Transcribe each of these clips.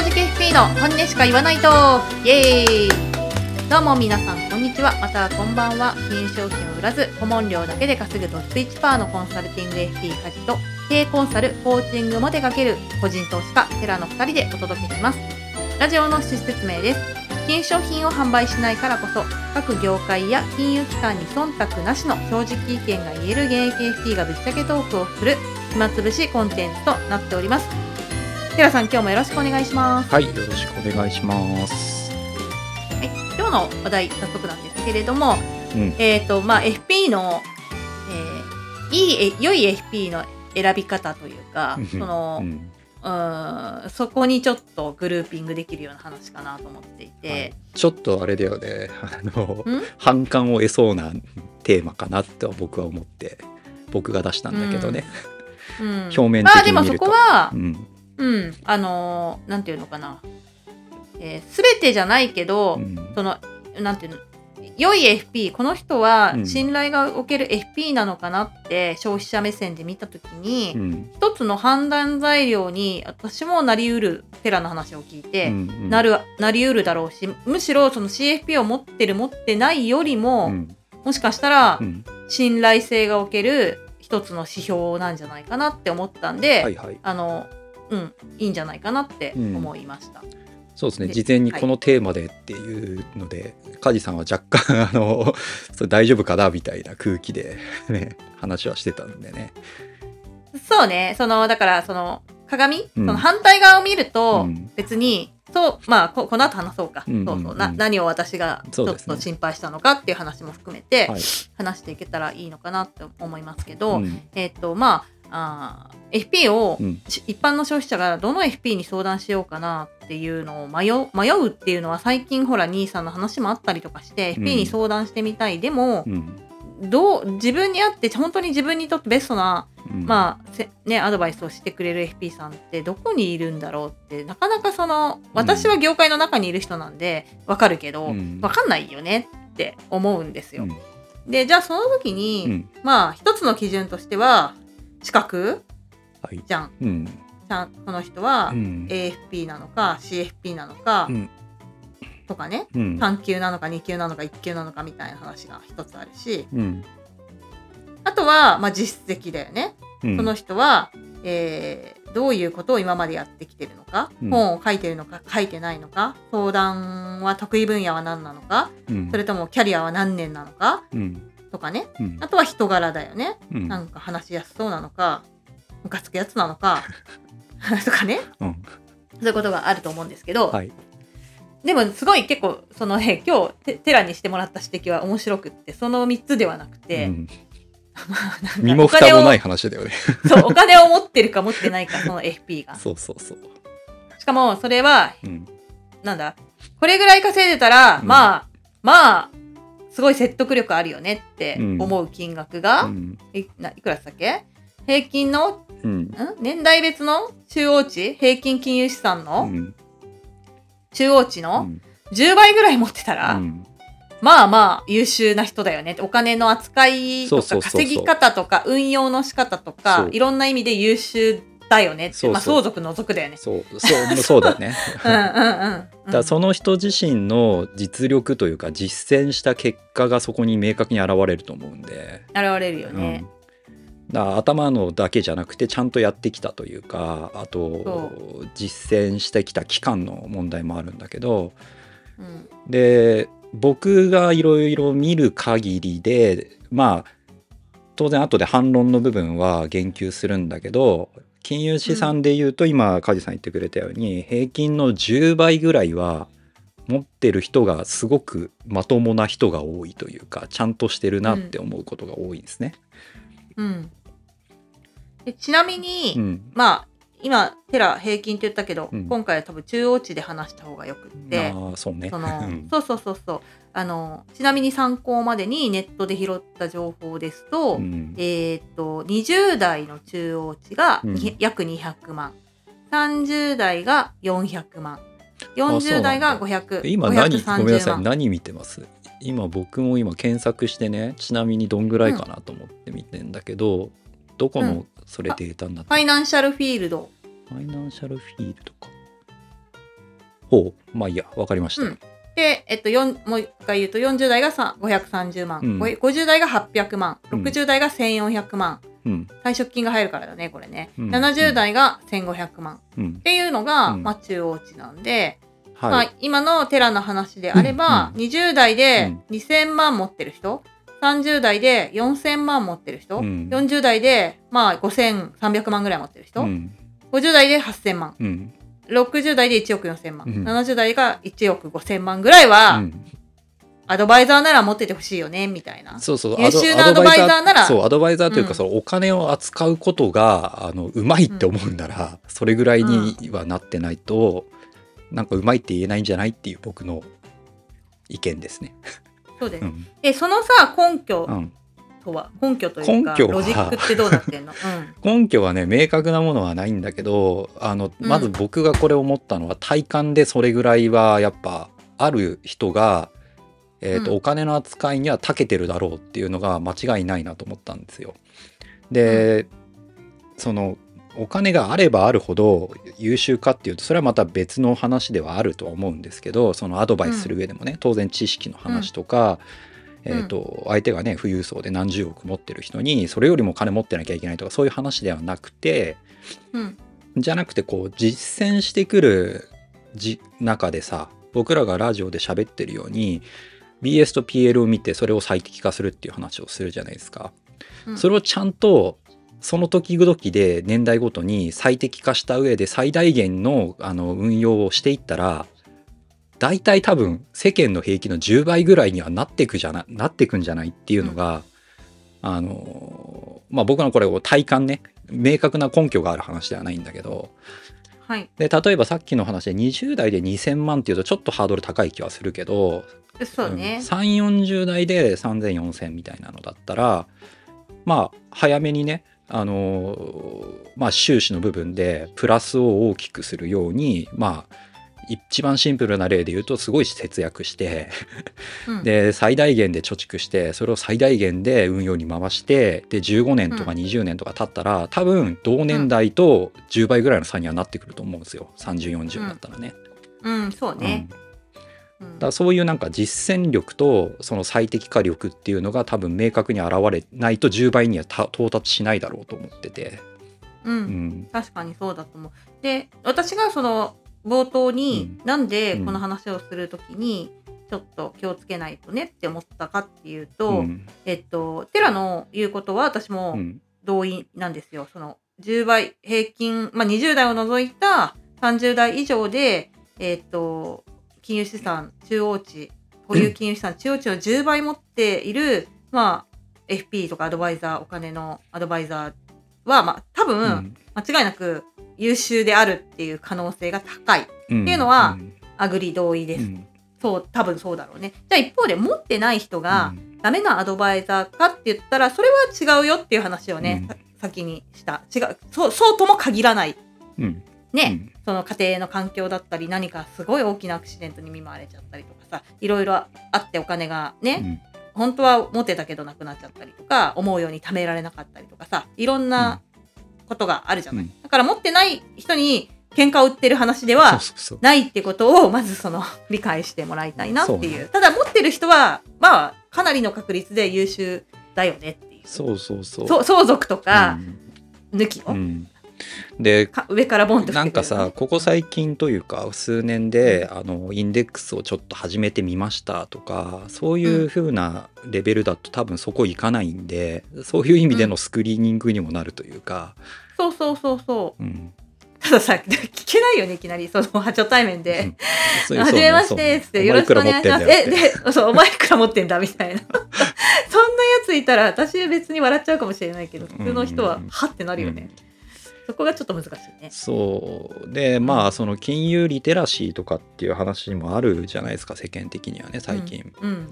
正直 FP の本音しか言わないと。イエーイ。どうも皆さんこんにちは。またはこんばんは。金融商品を売らず顧問料だけで稼ぐドッツ1パーのコンサルティング FP 家事と経営コンサルコーチングも手掛ける個人投資家テラの2人でお届けします。ラジオの趣旨説明です。金融商品を販売しないからこそ各業界や金融機関に忖度なしの正直意見が言える現役 FP がぶっちゃけトークをする暇つぶしコンテンツとなっております。テラさん今日もよろしくお願いします。はい、よろしくお願いします。はい、今日の話題早速なんですけれども、うん、えっ、とまあ FP の、えーいいえ良い FP の選び方というかうん。そのう、うんーんそこにちょっとグルーピングできるような話かなと思っていはい。て、ちょっとあれだよね、あのん？反感を得そうなテーマかなとは僕は思って、僕が出したんだけどね、うん、表面まあ的に見ると。でもそこはう、ん、うん、あのーなんていうのかな、えー、全てじゃないけど、うん。そのなんていうの良い FP この人はうん。信頼がおける FP なのかなって消費者目線で見た時に、うん。一つの判断材料に私もなりうるテラの話を聞いて、うんなるなりうるだろうしむしろその CFP を持ってる持ってないよりも、うん。もしかしたらうん。信頼性がおける一つの指標なんじゃないかなって思ったんで、はいはい。あのうんいいんじゃないかなって思いました。そうですね。で事前にこのテーマでっていうので、梶さんは若干 あのそれ大丈夫かなみたいな空気で、ね、話はしてたんでね。そうね。そのだからその鏡、うん。その反対側を見ると、うん。別にそうまあここの後話そうか、うんうんうん。そうそう。な何を私がちょっと心配したのかっていう話も含めて、はい。話していけたらいいのかなって思いますけど、うん。えっ、とまああー FP を、うん。し一般の消費者がどの FP に相談しようかなっていうのを迷う迷うっていうのは最近ほら兄さんの話もあったりとかして、うん。FP に相談してみたいでもう、ん。どう自分に合って本当に自分にとってベストなうん。まあせね、アドバイスをしてくれる FP さんってどこにいるんだろうってなかなかその私は業界の中にいる人なんでわかるけど、うん。わかんないよねって思うんですよ。うん。でじゃあその時に、うん。まあ一つの基準としては資格はい。じゃん。うん。この人はうん。AFP なのか CFP なのか、うん。とかね。うん。3級なのか2級なのか1級なのかみたいな話が一つあるし。うん。あとは、まあ、実績だよね。うん。その人は、えーどういうことを今までやってきてるのか、うん。本を書いてるのか書いてないのか相談は得意分野は何なのかうん。それともキャリアは何年なのかうんとかね。うん。あとは人柄だよね、うん。なんか話しやすそうなのかムカつくやつなのか とかね。うん。そういうことがあると思うんですけど、はい。でもすごい結構そのね今日テテラにしてもらった指摘は面白くってその3つではなくて、うん。なんか身もお金を蓋もない話だよね。そうお金を持ってるか持ってないか その FP が。そうそうそう。しかもそれはうん。なんだこれぐらい稼いでたら、うん。まあまあすごい説得力あるよねって思う金額が、うん。いないくらだったっけ？平均の？うん。ん？年代別の？中央値？平均金融資産うのん。中央値の？うん。10倍ぐらい持ってたら、うん。まあまあ優秀な人だよねお金の扱いとか稼ぎ方とか運用の仕方とかいろんな意味で優秀だよねって。そうそう。まあ相続の族だよね。そう。そうそうだね。うんうんうんだその人自身の実力というか実践した結果がそこに明確に現れると思うんで、現れるよね。うん、だから頭のだけじゃなくてちゃんとやってきたというかあそと実践してきた期間の問題もあるんだけどうん。で僕がいろいろ見る限りでまあ当然後で反論の部分は言及するんだけど金融資産でいうと今梶さん言ってくれたように平均の10倍ぐらいは持ってる人がすごくまともな人が多いというかちゃんとしてるなって思うことが多いですね。うん。でちなみに、うん。まあ今テラ平均って言ったけど、うん。今回は多分中央値で話した方がよくって、ああそうね。そのうん。そうそうそうそうあのちなみに参考までにネットで拾った情報ですと、うん。えーっと20代の中央値が約200万。30代が400万。そうなん40だ代が500今何？ごめんなさ530万い。何見てます？今僕も今検索してね。ちなみにどんぐらいかなと思って見てんだけど、どこのそれデータになってるファイナンシャルフィールド。ファイナンシャルフィールドか。ほう。まあいいや。わかりました、うんで、えっと、四もう一回言うと40代がさ530万、うん。50代が800万。うん。60代が1400万、うん。退職金が入るからだねこれね、うん。70代が1500万。っうん。ていうのが、うん。まあ、中央値なんで、はい、まあ、今のテラの話であれば、うん。20代でうん。2000万持ってる人30代で4000万持ってる人、うん。40代で、まあ、5300万ぐらい持ってる人、うん。50代で8000万。うん60代で1億4000万、うん。70代が1億5000万ぐらいは、うん。アドバイザーなら持っててほしいよねみたいな。そうそう。優秀なアドバイザーなら。そうアドバイザーというか、うん。そのお金を扱うことがあのうまいって思うなら、それぐらいにはなってないと、なんかうまいって言えないんじゃないっていう僕の意見ですね。そうです。うん。えそのさ根拠うんとは、根拠というか根拠は。ロジックってどうなってんの？根拠はね明確なものはないんだけどあのまず僕がこれ思ったのは、体感でそれぐらいはやっぱある人が、えーとうん。お金の扱いには長けてるだろうっていうのが間違いないなと思ったんですよ。で、そのお金があればあるほど優秀かっていうとそれはまた別の話ではあるとは思うんですけどそのアドバイスする上でもね、当然知識の話とか、うんえー、と相手がね富裕層で何十億持ってる人にそれよりも金持ってなきゃいけないとかそういう話ではなくてうん。じゃなくてこう実践してくるじ中でさ僕らがラジオで喋ってるように BS と PL を見てそれを最適化するっていう話をするじゃないですか。うん。それをちゃんとその時々で年代ごとに最適化した上で最大限のあの運用をしていったら大体多分世間の平均の10倍ぐらいにはなってくじゃななってくんじゃないっていうのが、あのまあ僕のこれを体感ね明確な根拠がある話ではないんだけどはい。で例えばさっきの話で20代で2000万っていうとちょっとハードル高い気はするけどそうね。3 4 0代で30004000みたいなのだったらまあ早めにねあのーまあ収支の部分でプラスを大きくするようにまあ一番シンプルな例で言うとすごい節約してうん、で最大限で貯蓄してそれを最大限で運用に回してで15年とかうん。20年とか経ったら、多分同年代と10倍ぐらいの差にはなってくると思うんですよ。3040だったらね。うん、そうね。うん。うん。だそういうなんか実践力とその最適化力っていうのが多分明確に現れないと10倍にはた到達しないだろうと思ってて、うん。うん。確かにそうだと思う。で私がその冒頭に、うなんでうん。この話をするときにちょっと気をつけないとねって思ったかっていうと、うん。えっとテラの言うことは私もうん。同意なんですよ。その10倍平均、まあ、20代を除いた30代以上で、えっと金融資産中央値保有金融資産中央値の10倍持っている、まあ、FP とかアドバイザーお金のアドバイザーは、まあ、多分、うん。間違いなく優秀であるっていう可能性が高い。うん。っていうのはうん。アグリ同意です、うん。そう多分そうだろうね。じゃあ一方で持ってない人がうん。ダメなアドバイザーかって言ったらそれは違うよっていう話をね、先にした。違う。そうそうとも限らない。うん。ね、その家庭の環境だったり何かすごい大きなアクシデントに見舞われちゃったりとかさいろいろあってお金がね、うん。本当は持ってたけどなくなっちゃったりとか思うように貯められなかったりとかさいろんなことがあるじゃない、うん。だから持ってない人に喧嘩を売ってる話ではないってことをまずその理解してもらいたいなっていう。ただ持ってる人はまあかなりの確率で優秀だよねっていう。そうそうそう。相続とか抜きを、うんうんでか上からボンと降なんかさここ最近というか数年であのインデックスをちょっと始めてみましたとかそういう風なレベルだと多分そこいかないんでそういう意味でのスクリーニングにもなるというか、そうそうそうそう。うん、たださ聞けないよねいきなり。その初対面で。はじめましてっつってよろしくお願いします。え、で、そう、お前いくら持ってんだみたいな。そんなやついたら、私別に笑っちゃうかもしれないけど、普通の人はうん、はってなるよね。そこがちょっと難しいね。そうでまあその金融リテラシーとかっていう話もあるじゃないですか世間的にはね最近。うん。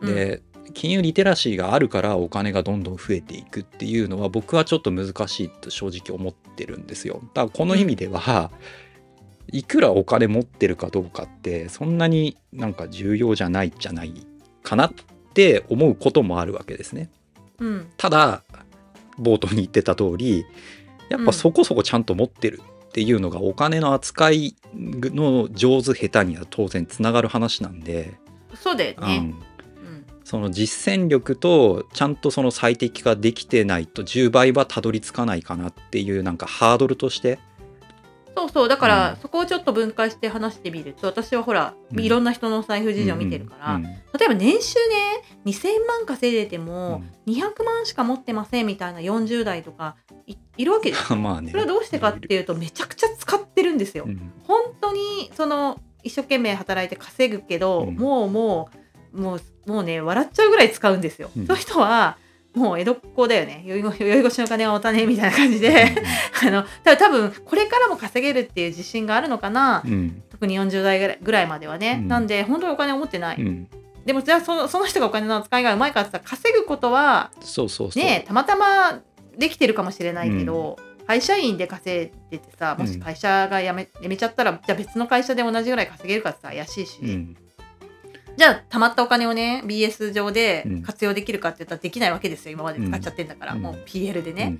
うん、で金融リテラシーがあるからお金がどんどん増えていくっていうのは僕はちょっと難しいと正直思ってるんですよ。だからこの意味では、いくらお金持ってるかどうかってそんなになんか重要じゃないじゃないかなって思うこともあるわけですね。うん。ただ冒頭に言ってた通りやっぱそこそこちゃんと持ってるっっていうのがお金の扱いの上手下手には当然つながる話なんで、そうだよね。うん、うん。その実践力とちゃんとその最適化できてないと10倍はたどり着かないかなっていうなんかハードルとしてそうそうだから、うん。そこをちょっと分解して話してみると私はほら、うん。いろんな人の財布事情を見てるから、うん例えば年収ね2000万稼いでても、200万しか持ってませんみたいな40代とかいいるわけです まあね。それはどうしてかっていうとめちゃくちゃ使ってるんですよ。うん。本当にその一生懸命働いて稼ぐけど、うん。もうもうもうもうね笑っちゃうぐらい使うんですよ。うん。そういう人はもう江戸っ子だよね。酔い越しの金は持たねえみたいな感じで。あの多分これからも稼げるっていう自信があるのかな、うん。特に40代ぐらいまではね、うん。なんで本当にお金を持ってない、うん。でもじゃあそのその人がお金の扱いがうまいかって言ったら稼ぐことはそうそうねたまたまできてるかもしれないけど、会社員で稼いでてさもし会社が辞め辞めちゃったらじゃあ別の会社で同じぐらい稼げるかって言ったら怪しいし、うんじゃあたまったお金をね BS 上でうん。活用できるかって言ったらできないわけですよ。今まで使っちゃってんだから、うん。もう PL でね、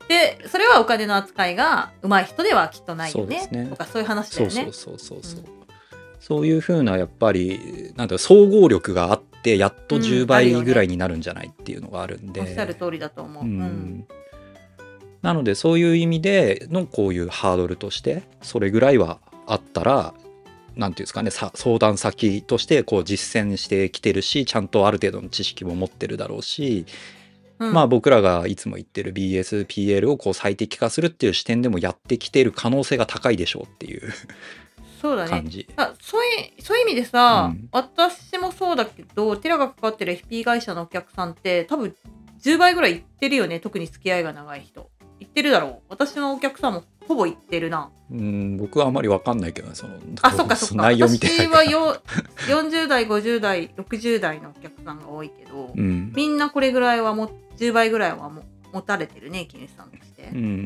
うん。でそれはお金の扱いが上手い人ではきっとないよね。ね。とかそういう話だよね。そうそうそうそうそう、そういうふうなやっぱりなんだ総合力があってやっとうん。10あるよね。倍ぐらいになるんじゃないっていうのがあるんで、おっしゃる通りだと思う、ううんん。なのでそういう意味でのこういうハードルとしてそれぐらいはあったらなんていうんですかねさ相談先としてこう実践してきてるしちゃんとある程度の知識も持ってるだろうし、うん。まあ僕らがいつも言ってる BSPL をこう最適化するっていう視点でもやってきてる可能性が高いでしょうっていうそうだね。感じ。あそういうそういう意味でさ、うん。私もそうだけどテラがかかってる FP 会社のお客さんって多分10倍ぐらいいってるよね特に付き合いが長い人。いってるだろう。私のお客さんもほぼいってるな。うん僕はあまり分かんないけどねそのあそっかそっか。内容見て私はよ40代50代60代のお客さんが多いけど、うん。みんなこれぐらいはも10倍ぐらいはも持たれてるね金主さんとして。うんうんううん。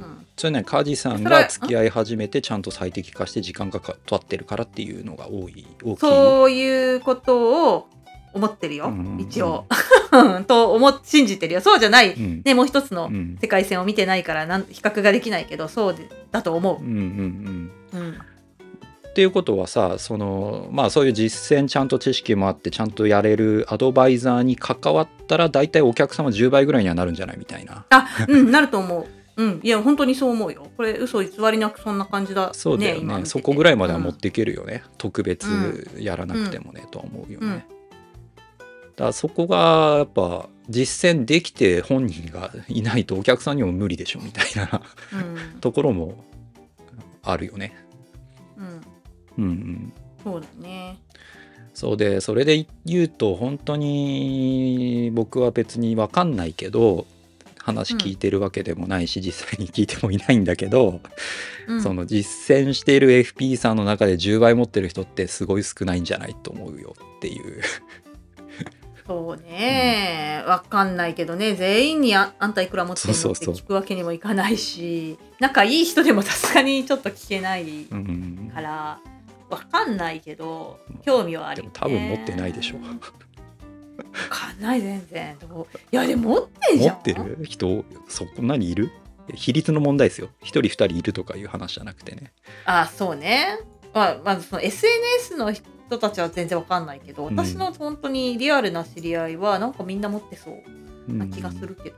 んそれね梶さんが付き合い始めてちゃんと最適化して時間がか経ってるからっていうのが多い大きい。そういうことを思ってるよ、うん一応。と思っ信じてるよ。そうじゃない、うん。ね、もう一つのうん。世界線を見てないからなん比較ができないけどそうでだと思う。んうんうん。う、うん、っていうことはさそのまあそういう実践ちゃんと知識もあってちゃんとやれるアドバイザーに関わったら大体お客様10倍ぐらいにはなるんじゃないみたいな。あうんなると思う。うん。いや本当にそう思うよ。これ嘘偽りなくそんな感じだそうだよね。そこぐらいまでは持っうんていけるよね、特別やらなくてもね、とは思うよね、だそこがやっぱ実践できて本人がいないとお客さんにも無理でしょみたいなうん。ところもあるよね。うん、うんうん。そうだね。そうでそれで言うと本当に僕は別に分かんないけど話聞いてるわけでもないし、実際に聞いてもいないんだけど、うん。その実践している FP さんの中で10倍持ってる人ってすごい少ないんじゃないと思うよっていうそうね、わかんないけどね。全員にああんたいくら持ってんのってそうそう。そう聞くわけにもいかないし仲いい人でもさすがにちょっと聞けないうんからわかんないけど興味はあるよ、ね、でも多分持ってないでしょ。わかんない全然。いやでも持ってんじゃん。持ってる？人そこなにいる？比率の問題ですよ。1人2人いるとかいう話じゃなくてね。あそうね。まあまずその SNS の人たちは全然わかんないけど、うん。私の本当にリアルな知り合いはなんかみんな持ってそうな気がするけど、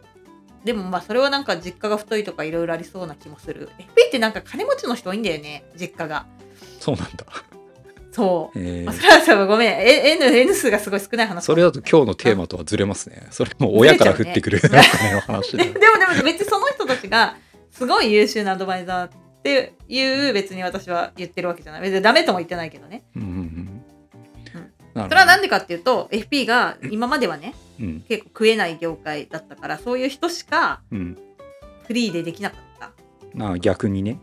でもまあそれはなんか実家が太いとかいろいろありそうな気もする。FP ってなんか金持ちの人多いんだよね実家が。そうなんだ、そう、えー。まあ、それはさごめん。え N, N 数がすごい少ない話。それだと今日のテーマとはずれますね。それも親から降ってくるずれちゃう金の話でででもでも別にその人たちがすごい優秀なアドバイザーっていう別に私は言ってるわけじゃない。別にダメとも言ってないけどね。うんそれはなんでかっていうと FP が今まではねうん。結構食えない業界だったからそういう人しかうん。フリーでできなかった。まあ逆にね。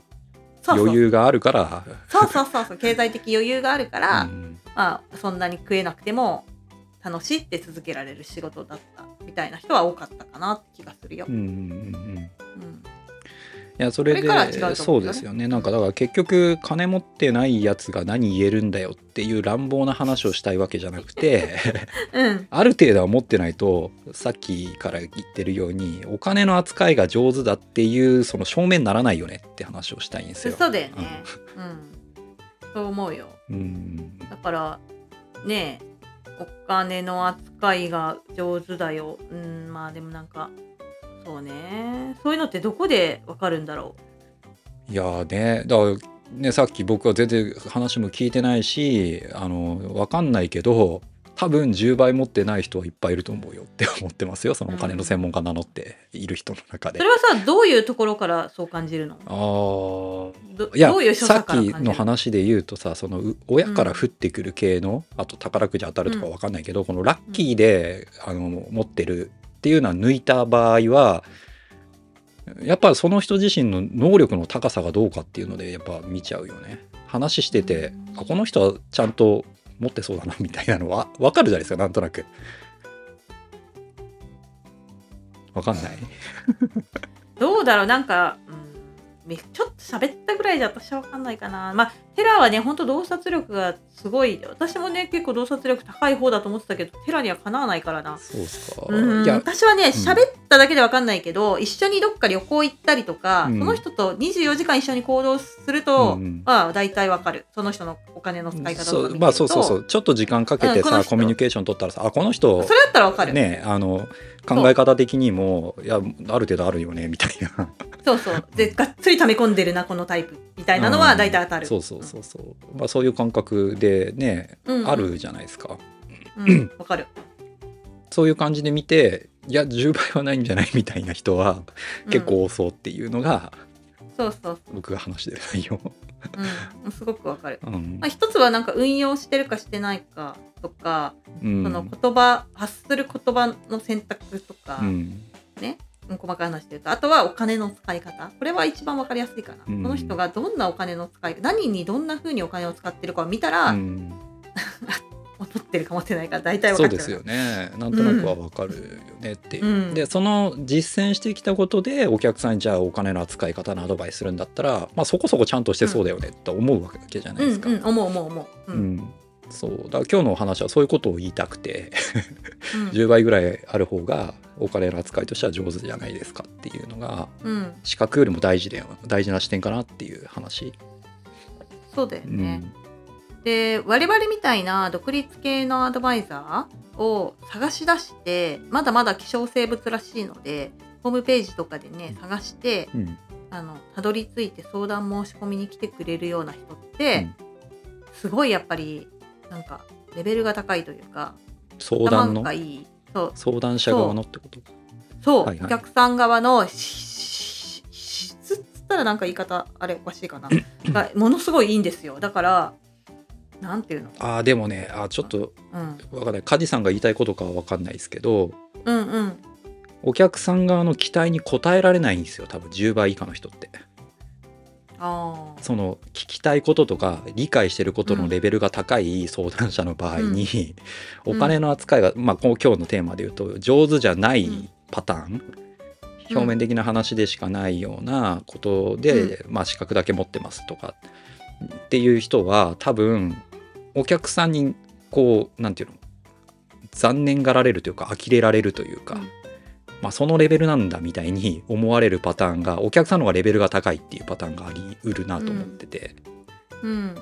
余裕があるから。そうそうそうそう。経済的余裕があるから、うんまあそんなに食えなくても楽しいって続けられる仕事だったみたいな人は多かったかなって気がするよ。う。んうんうん。うんいやそれでね。そうですよね。なんかだから結局金持ってないやつが何言えるんだよっていう乱暴な話をしたいわけじゃなくてうん。ある程度は持ってないとさっきから言ってるようにお金の扱いが上手だっていうその証明にならないよねって話をしたいんですよ。そうだよね。うん。そう思うよ。うん。だからねえお金の扱いが上手だよ。うんまあでもなんかそうね。そういうのってどこでわかるんだろいやーねだからねさっき僕は全然話も聞いてないしあの分かんないけど多分10倍持ってない人はいっぱいいると思うよって思ってますよ。そのお金の専門家名乗っている人の中で。うそれはさどういうところからそう感じるの？あーどいやどういう所さっ作から感じるきの？話で言うとさそのう親から降ってくる系の、あと宝くじ当たるとか分かんないけど、このラッキーで、あの持ってるっていうのは抜いた場合はやっぱその人自身の能力の高さがどうかっていうのでやっぱ見ちゃうよね。話してて、うんあこの人はちゃんと持ってそうだなみたいなのは分かるじゃないですかなんとなく。分かんない？どうだろうなんか、うん、めちょっと喋ったぐらいで私は分かんないかなまあテラはねほんと洞察力がすごい。私もね結構洞察力高い方だと思ってたけどテラにはかなわないからな。そうっすか。うん。いや私はね喋っただけで分かんないけど、一緒にどっか旅行行ったりとか、うん。その人と24時間一緒に行動すると、うんうん。まあ大体分かる。その人のお金の使い方とかそう見てると。まあそうそうそう。ちょっと時間かけてさ、うんこの人。コミュニケーション取ったらさあこの人それだったら分かる、ねあの考え方的にもいやある程度あるよねみたいな。そうそう。でがっつり溜め込んでるなこのタイプ。みたいなのは大体当たる、そうそうそうそう、まあ、そういう感覚でね、うんうん。あるじゃないですか。うん、分かる。そういう感じで見ていや10倍はないんじゃないみたいな人は結構多そうっていうのが、そうそう僕が話してる内容、そう、うん、すごくわかる。うん。まあ、一つはなんか運用してるかしてないかとか、うん。その言葉発する言葉の選択とか、うん。うん細かい話で言うとあとはお金の使い方。これは一番わかりやすいかな、うん。この人がどんなお金の使い何にどんな風にお金を使ってるかを見たら、うん。持ってるか持ってないか大体わかっちゃうそうですよね。なんとなくはわかるよねっていう、うん。でその実践してきたことでお客さんにじゃあお金の扱い方のアドバイスするんだったら、まあ、そこそこちゃんとしてそうだよねと思うわけじゃないですか。うんうん思う思う思う、ううんんそう。だから今日のお話はそういうことを言いたくてうん。10倍ぐらいある方がお金の扱いとしては上手じゃないですかっていうのがうん。資格よりも大事だよ大事な視点かなっていう話。そうだようね、ん。で我々みたいな独立系のアドバイザーを探し出してまだまだ希少生物らしいのでホームページとかでね探してうん。あのたどり着いて相談申し込みに来てくれるような人って、すごいやっぱりなんかレベルが高いというか相談の？そう。相談者側のってこと？そう、はいはい。お客さん側の質っつったらなんか言い方あれおかしいかな。がものすごいいいんですよ。だからなんていうの、あーでもねあーちょっとうん、わかんない。梶さんが言いたいことかは分かんないですけどうんうん。お客さん側の期待に応えられないんですよ多分。10倍以下の人って。あその聞きたいこととか理解してることのレベルが高い相談者の場合に、うん。お金の扱いが、まあ、今日のテーマで言うと上手じゃないパターン、うん。表面的な話でしかないようなことで、まあ、資格だけ持ってますとか。っていう人は多分お客さんにこうなんていうの？残念がられるというか呆れられるというか、うんまあ、そのレベルなんだみたいに思われるパターンがお客さんの方がレベルが高いっていうパターンがありうるなと思ってて、うん。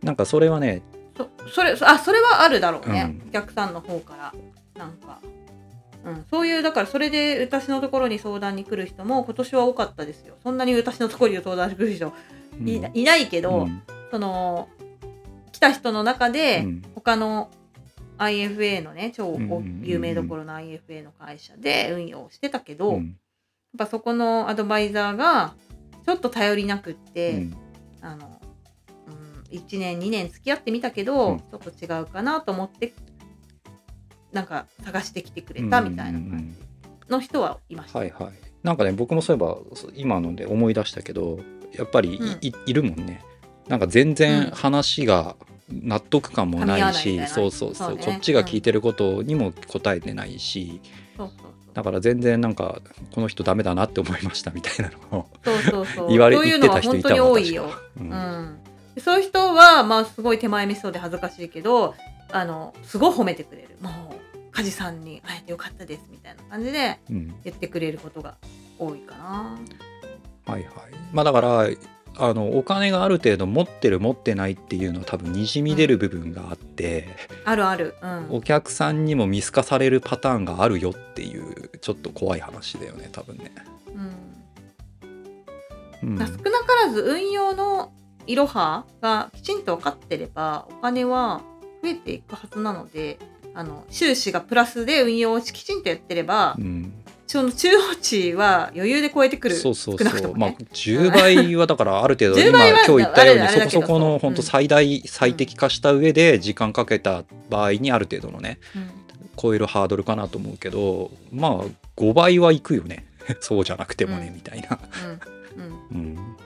なんかそれはねそそれあそれはあるだろうね、うん。お客さんの方からなんか、うん、そういうだからそれで私のところに相談に来る人も今年は多かったですよ。そんなに私のところに相談に来る人うん。い,、いないけど、うん。その来た人の中で、うん。他の IFA のね超有名どころの IFA の会社で運用してたけど、やっうんぱそこのアドバイザーがちょっと頼りなくって、うん。あの、うん、1年2年付き合ってみたけど、うん。ちょっと違うかなと思ってなんか探してきてくれたみたいな感じの人はいました。はいはい。なんかね僕もそういえば今ので思い出したけどやっぱりい,うん。い、いるもんね。なんか全然話が納得感もないしそうそうそう。ね。こっちが聞いてることにも答えてないし、そうそう。だから全然なんかこの人ダメだなって思いましたみたいなのを、言われ言ってた人いたわ多いよ。うん。うん、でそういう人はまあすごい手前味噌で恥ずかしいけどあのすごい褒めてくれる。もう梶さんに会えてよかったですみたいな感じでうん。言ってくれることが多いかな。はいはい。まあだからあのお金がある程度持ってる持ってないっていうのは多分にじみ出る部分があって、あるある。うんお客さんにも見透かされるパターンがあるよっていうちょっと怖い話だよね多分ね。うんうん少なからず運用のいろはがきちんと分かってればお金は増えていくはずなのであの収支がプラスで運用をきちんとやってれば、うんその中央値は余裕で超えてくるそうそうそう、まあともね、10倍はだからある程度10今今日言ったようにそこそこの本当うん。最大最適化した上で時間かけた場合にある程度のねうん。超えるハードルかなと思うけどまあ5倍はいくよね。そうじゃなくてもね、うん。みたいな。うん。うん。うん。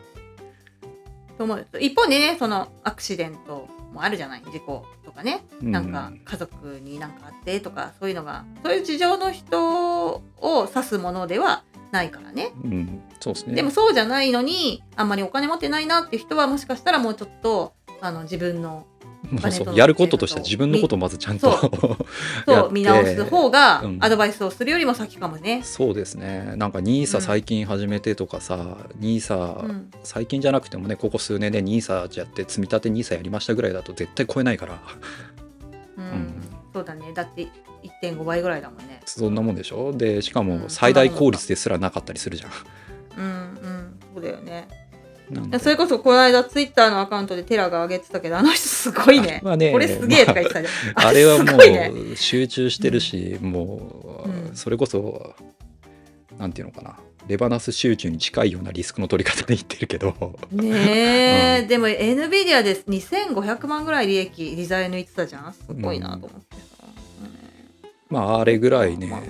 と思う。一方でねそのアクシデントもあるじゃない事故とかね。なんか家族になんかあってとかそういうのがそういう事情の人を指すものではないからね。うん、そうですね。でもそうじゃないのにあんまりお金持ってないなっていう人はもしかしたらもうちょっとあの自分のやることとしては自分のことをまずちゃんとそ やって。と見直す方がうん。アドバイスをするよりも先かもね。そうですね。なんか NISA 最近始めてとかさ、NISA、うん。最近じゃなくてもねここ数年で NISA やって積み立て NISA やりましたぐらいだと絶対超えないから。うん。ん。そうだね。だって1.5倍ぐらいだもんね。そんなもんでしょ？でしかうん。も最大効率ですらなかったりするじゃん。うんうん。そうだよね。それこそこの間ツイッターのアカウントでテラが上げてたけどあの人すごいね。あまあね。これすげえとか言ってたじゃん。あれはも。う集中してるし、もうんうそれこそなんていうのかな。レバナス集中に近いようなリスクの取り方で言ってるけど。ねえ、うん。でも NVIDIA で2500万ぐらい利益リザイ抜いてたじゃんすごいなと思ってさ、まああれぐらいね、ま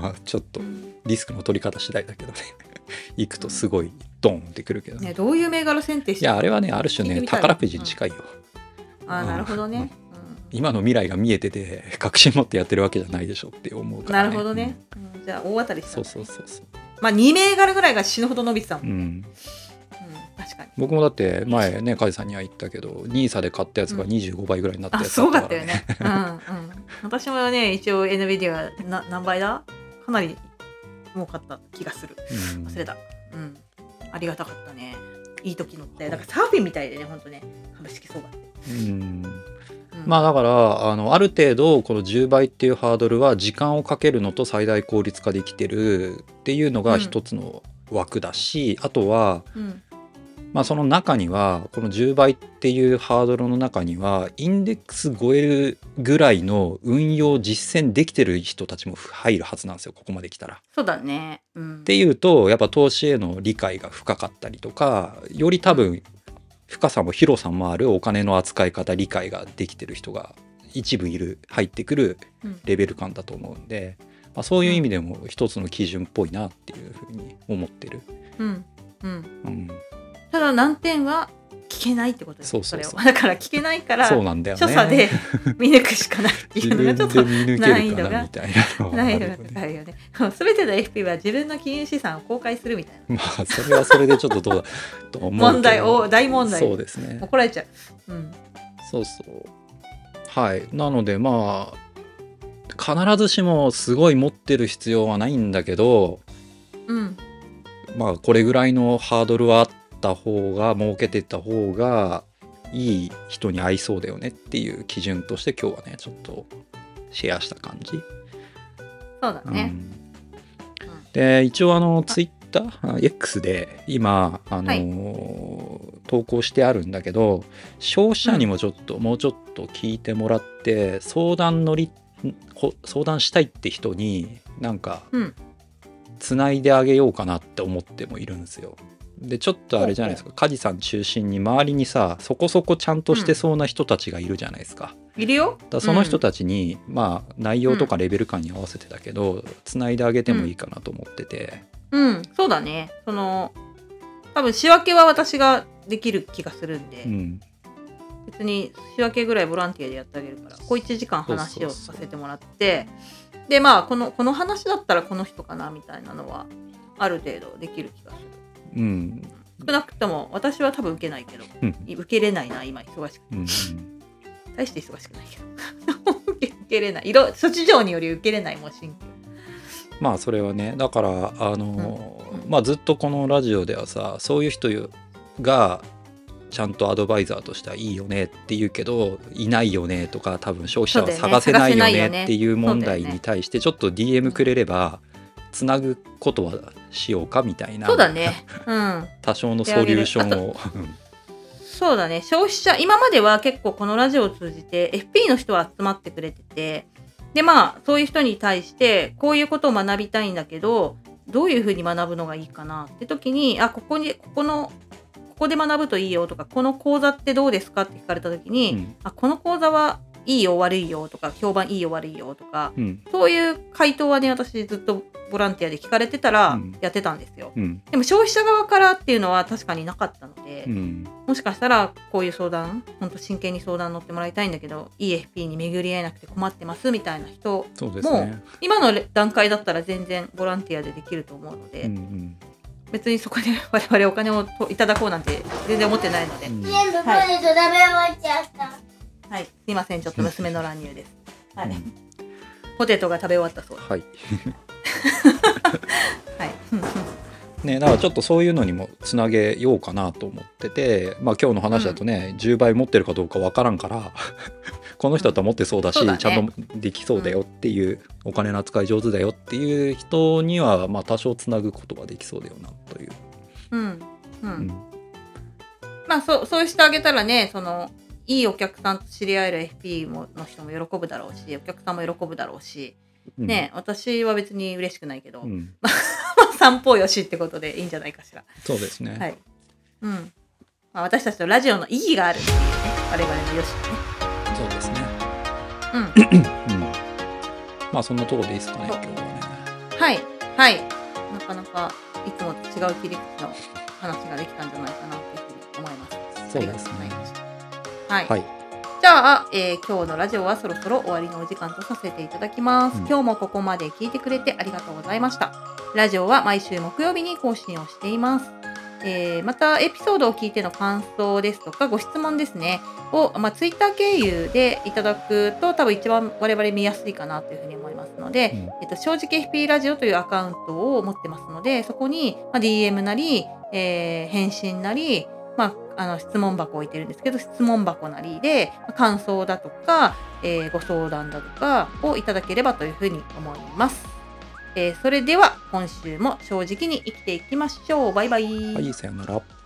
まあ ちょっとうんリスクの取り方次第だけどね。行くとすごいドンってくるけど、ね、どういう銘柄選定していやあれはねある種ね宝くじに近いよ、あーなるほどね、今の未来が見えてて確信持ってやってるわけじゃないでしょって思ううんから、なるほどね、うん。じゃあ大当たりした。そうんだねそうそうそう、まあ2銘柄ぐらいが死ぬほど伸びてたもん、うん。うん、確かに。僕もだって前ね梶さんには言ったけど NISA で買ったやつが25倍ぐらいになったやつあすごかだったよね。うんうん。私もね一応 NVIDIA な何倍だ？かなり儲かった気がする。うん。忘れた。うんありがたかったね。いい時乗って。だからサーフィンみたいでねほんとね。株式相場って、うん。うん。まあだからあのある程度この10倍っていうハードルは時間をかけるのと最大効率化できてるっていうのが一つの枠だし、あとは、うんまあ、その中にはこの10倍っていうハードルの中にはインデックス超えるぐらいの運用実践できてる人たちも入るはずなんですよここまで来たら。そうだね。うん、っていうとやっぱ投資への理解が深かったりとかより多分深さも広さもあるお金の扱い方理解ができてる人が一部いる入ってくるうんレベル感だと思うんで、まあ、そういう意味でも一つの基準っぽいなっていうふうに思ってる。うんうん、うん、ただ難点は聞けないってことですそれを だから聞けないからそうなんだよね。所作で 見抜くしかないってい自うのが分ちょっとで見抜けるかなみたいなのはあ難易度が高いよね。すべての FP は自分の金融資産を公開するみたいな。まあそれはそれでちょっとどうだ問題お大問題そうですね怒られちゃう。うん。そうそうはいなのでまあ必ずしもすごい持ってる必要はないんだけどうん。まあこれぐらいのハードルはあった方が設けてった方がいい人に合いそうだよねっていう基準として今日はねちょっとシェアした感じ。そうだね。うんで一応あのツイッター X で今あの、はい投稿してあるんだけど消費者にもちょっと、もうちょっと聞いてもらって相談乗りほ相談したいって人になんかうん。つないであげようかなって思ってもいるんですよ。でちょっとあれじゃないですか。梶さん中心に周りにさそこそこちゃんとしてそうな人たちがいるじゃないですか。いるよ。だその人たたちに、まあ内容とかレベル感に合わせてだけど、つないであげてもいいかなと思ってて、うん、そうだね。その、多分仕分けは私ができる気がするんで、うん。別に週明けぐらいボランティアでやってあげるから小1時間話をさせてもらって。でまあこのこの話だったらこの人かなみたいなのはある程度できる気がするうん。少なくとも私は多分受けないけどうん。受けれないな今忙しくて。うん大して忙しくない。け ど受けれない。色諸事情により受けれないもう神経まあそれはねだからあの、うんうん。まあずっとこのラジオではさそういう人がちゃんとアドバイザーとしてはいいよねって言うけどいないよねとか多分消費者は探せないよねねっていう問題に対してちょっと DM くれればつなぐことはしようかみたいな。そうだね。うん。多少のソリューションを。そうだね。消費者今までは結構このラジオを通じて FP の人は集まってくれててでまあそういう人に対してこういうことを学びたいんだけどどういうふうに学ぶのがいいかなって時にあここにここのここで学ぶといいよとかこの講座ってどうですかって聞かれた時に、うん。あこの講座はいいよ悪いよとか評判いいよ悪いよとかうん。そういう回答はね私ずっとボランティアで聞かれてたらうん。やってたんですよ、うん。でも消費者側からっていうのは確かになかったので、うん。もしかしたらこういう相談本当真剣に相談乗ってもらいたいんだけど EFP に巡り合えなくて困ってますみたいな人そうですね。今の段階だったら全然ボランティアでできると思うので、うんうん。別にそこで 我々お金をといただこうなんて全然思ってないので、うん。全部ポテト食べ終わっちゃった。はい。すいません。ちょっと娘の乱入です、はい。うんポテトが食べ終わったそうです。はい。はい。ね、だからちょっとそういうのにもつなげようかなと思ってて、まあ、今日の話だとね、10倍持ってるかどうかわからんからこの人だったら持ってそうだしそうだね。ちゃんとできそうだよっていう、お金の扱い上手だよっていう人には、まあ、多少つなぐことができそうだよなという。うんうん、うん。まあそうそうしてあげたらねそのいいお客さんと知り合える FP もの人も喜ぶだろうしお客さんも喜ぶだろうし、うんね私は別に嬉しくないけど、うん、まあ散歩よしってことでいいんじゃないかしら。そうですね、はい。うん。まあ、私たちとラジオの意義があるっていうね、我々のよしね。そうですね。うん。うん、まあそんなところでいいですかね今日はね。はい。はい。なかなかいつもと違う切り口の話ができたんじゃないかなっていうふうに思います。そうですねはい。はい、じゃあ、えー今日のラジオはそろそろ終わりのお時間とさせていただきます。うん今日もここまで聞いてくれてありがとうございました。ラジオは毎週木曜日に更新をしています。えーまたエピソードを聞いての感想ですとかご質問ですねを、まあ、ツイッター経由でいただくと多分一番我々見やすいかなというふうに思いますので、うんえっと、正直 FP ラジオというアカウントを持ってますのでそこに、まあ、DM なり、えー返信なり、まあ、あの質問箱を置いてるんですけど質問箱なりで感想だとか、えーご相談だとかをいただければというふうに思います。えーそれでは今週も正直に生きていきましょう。バイバイ。はい、さよなら。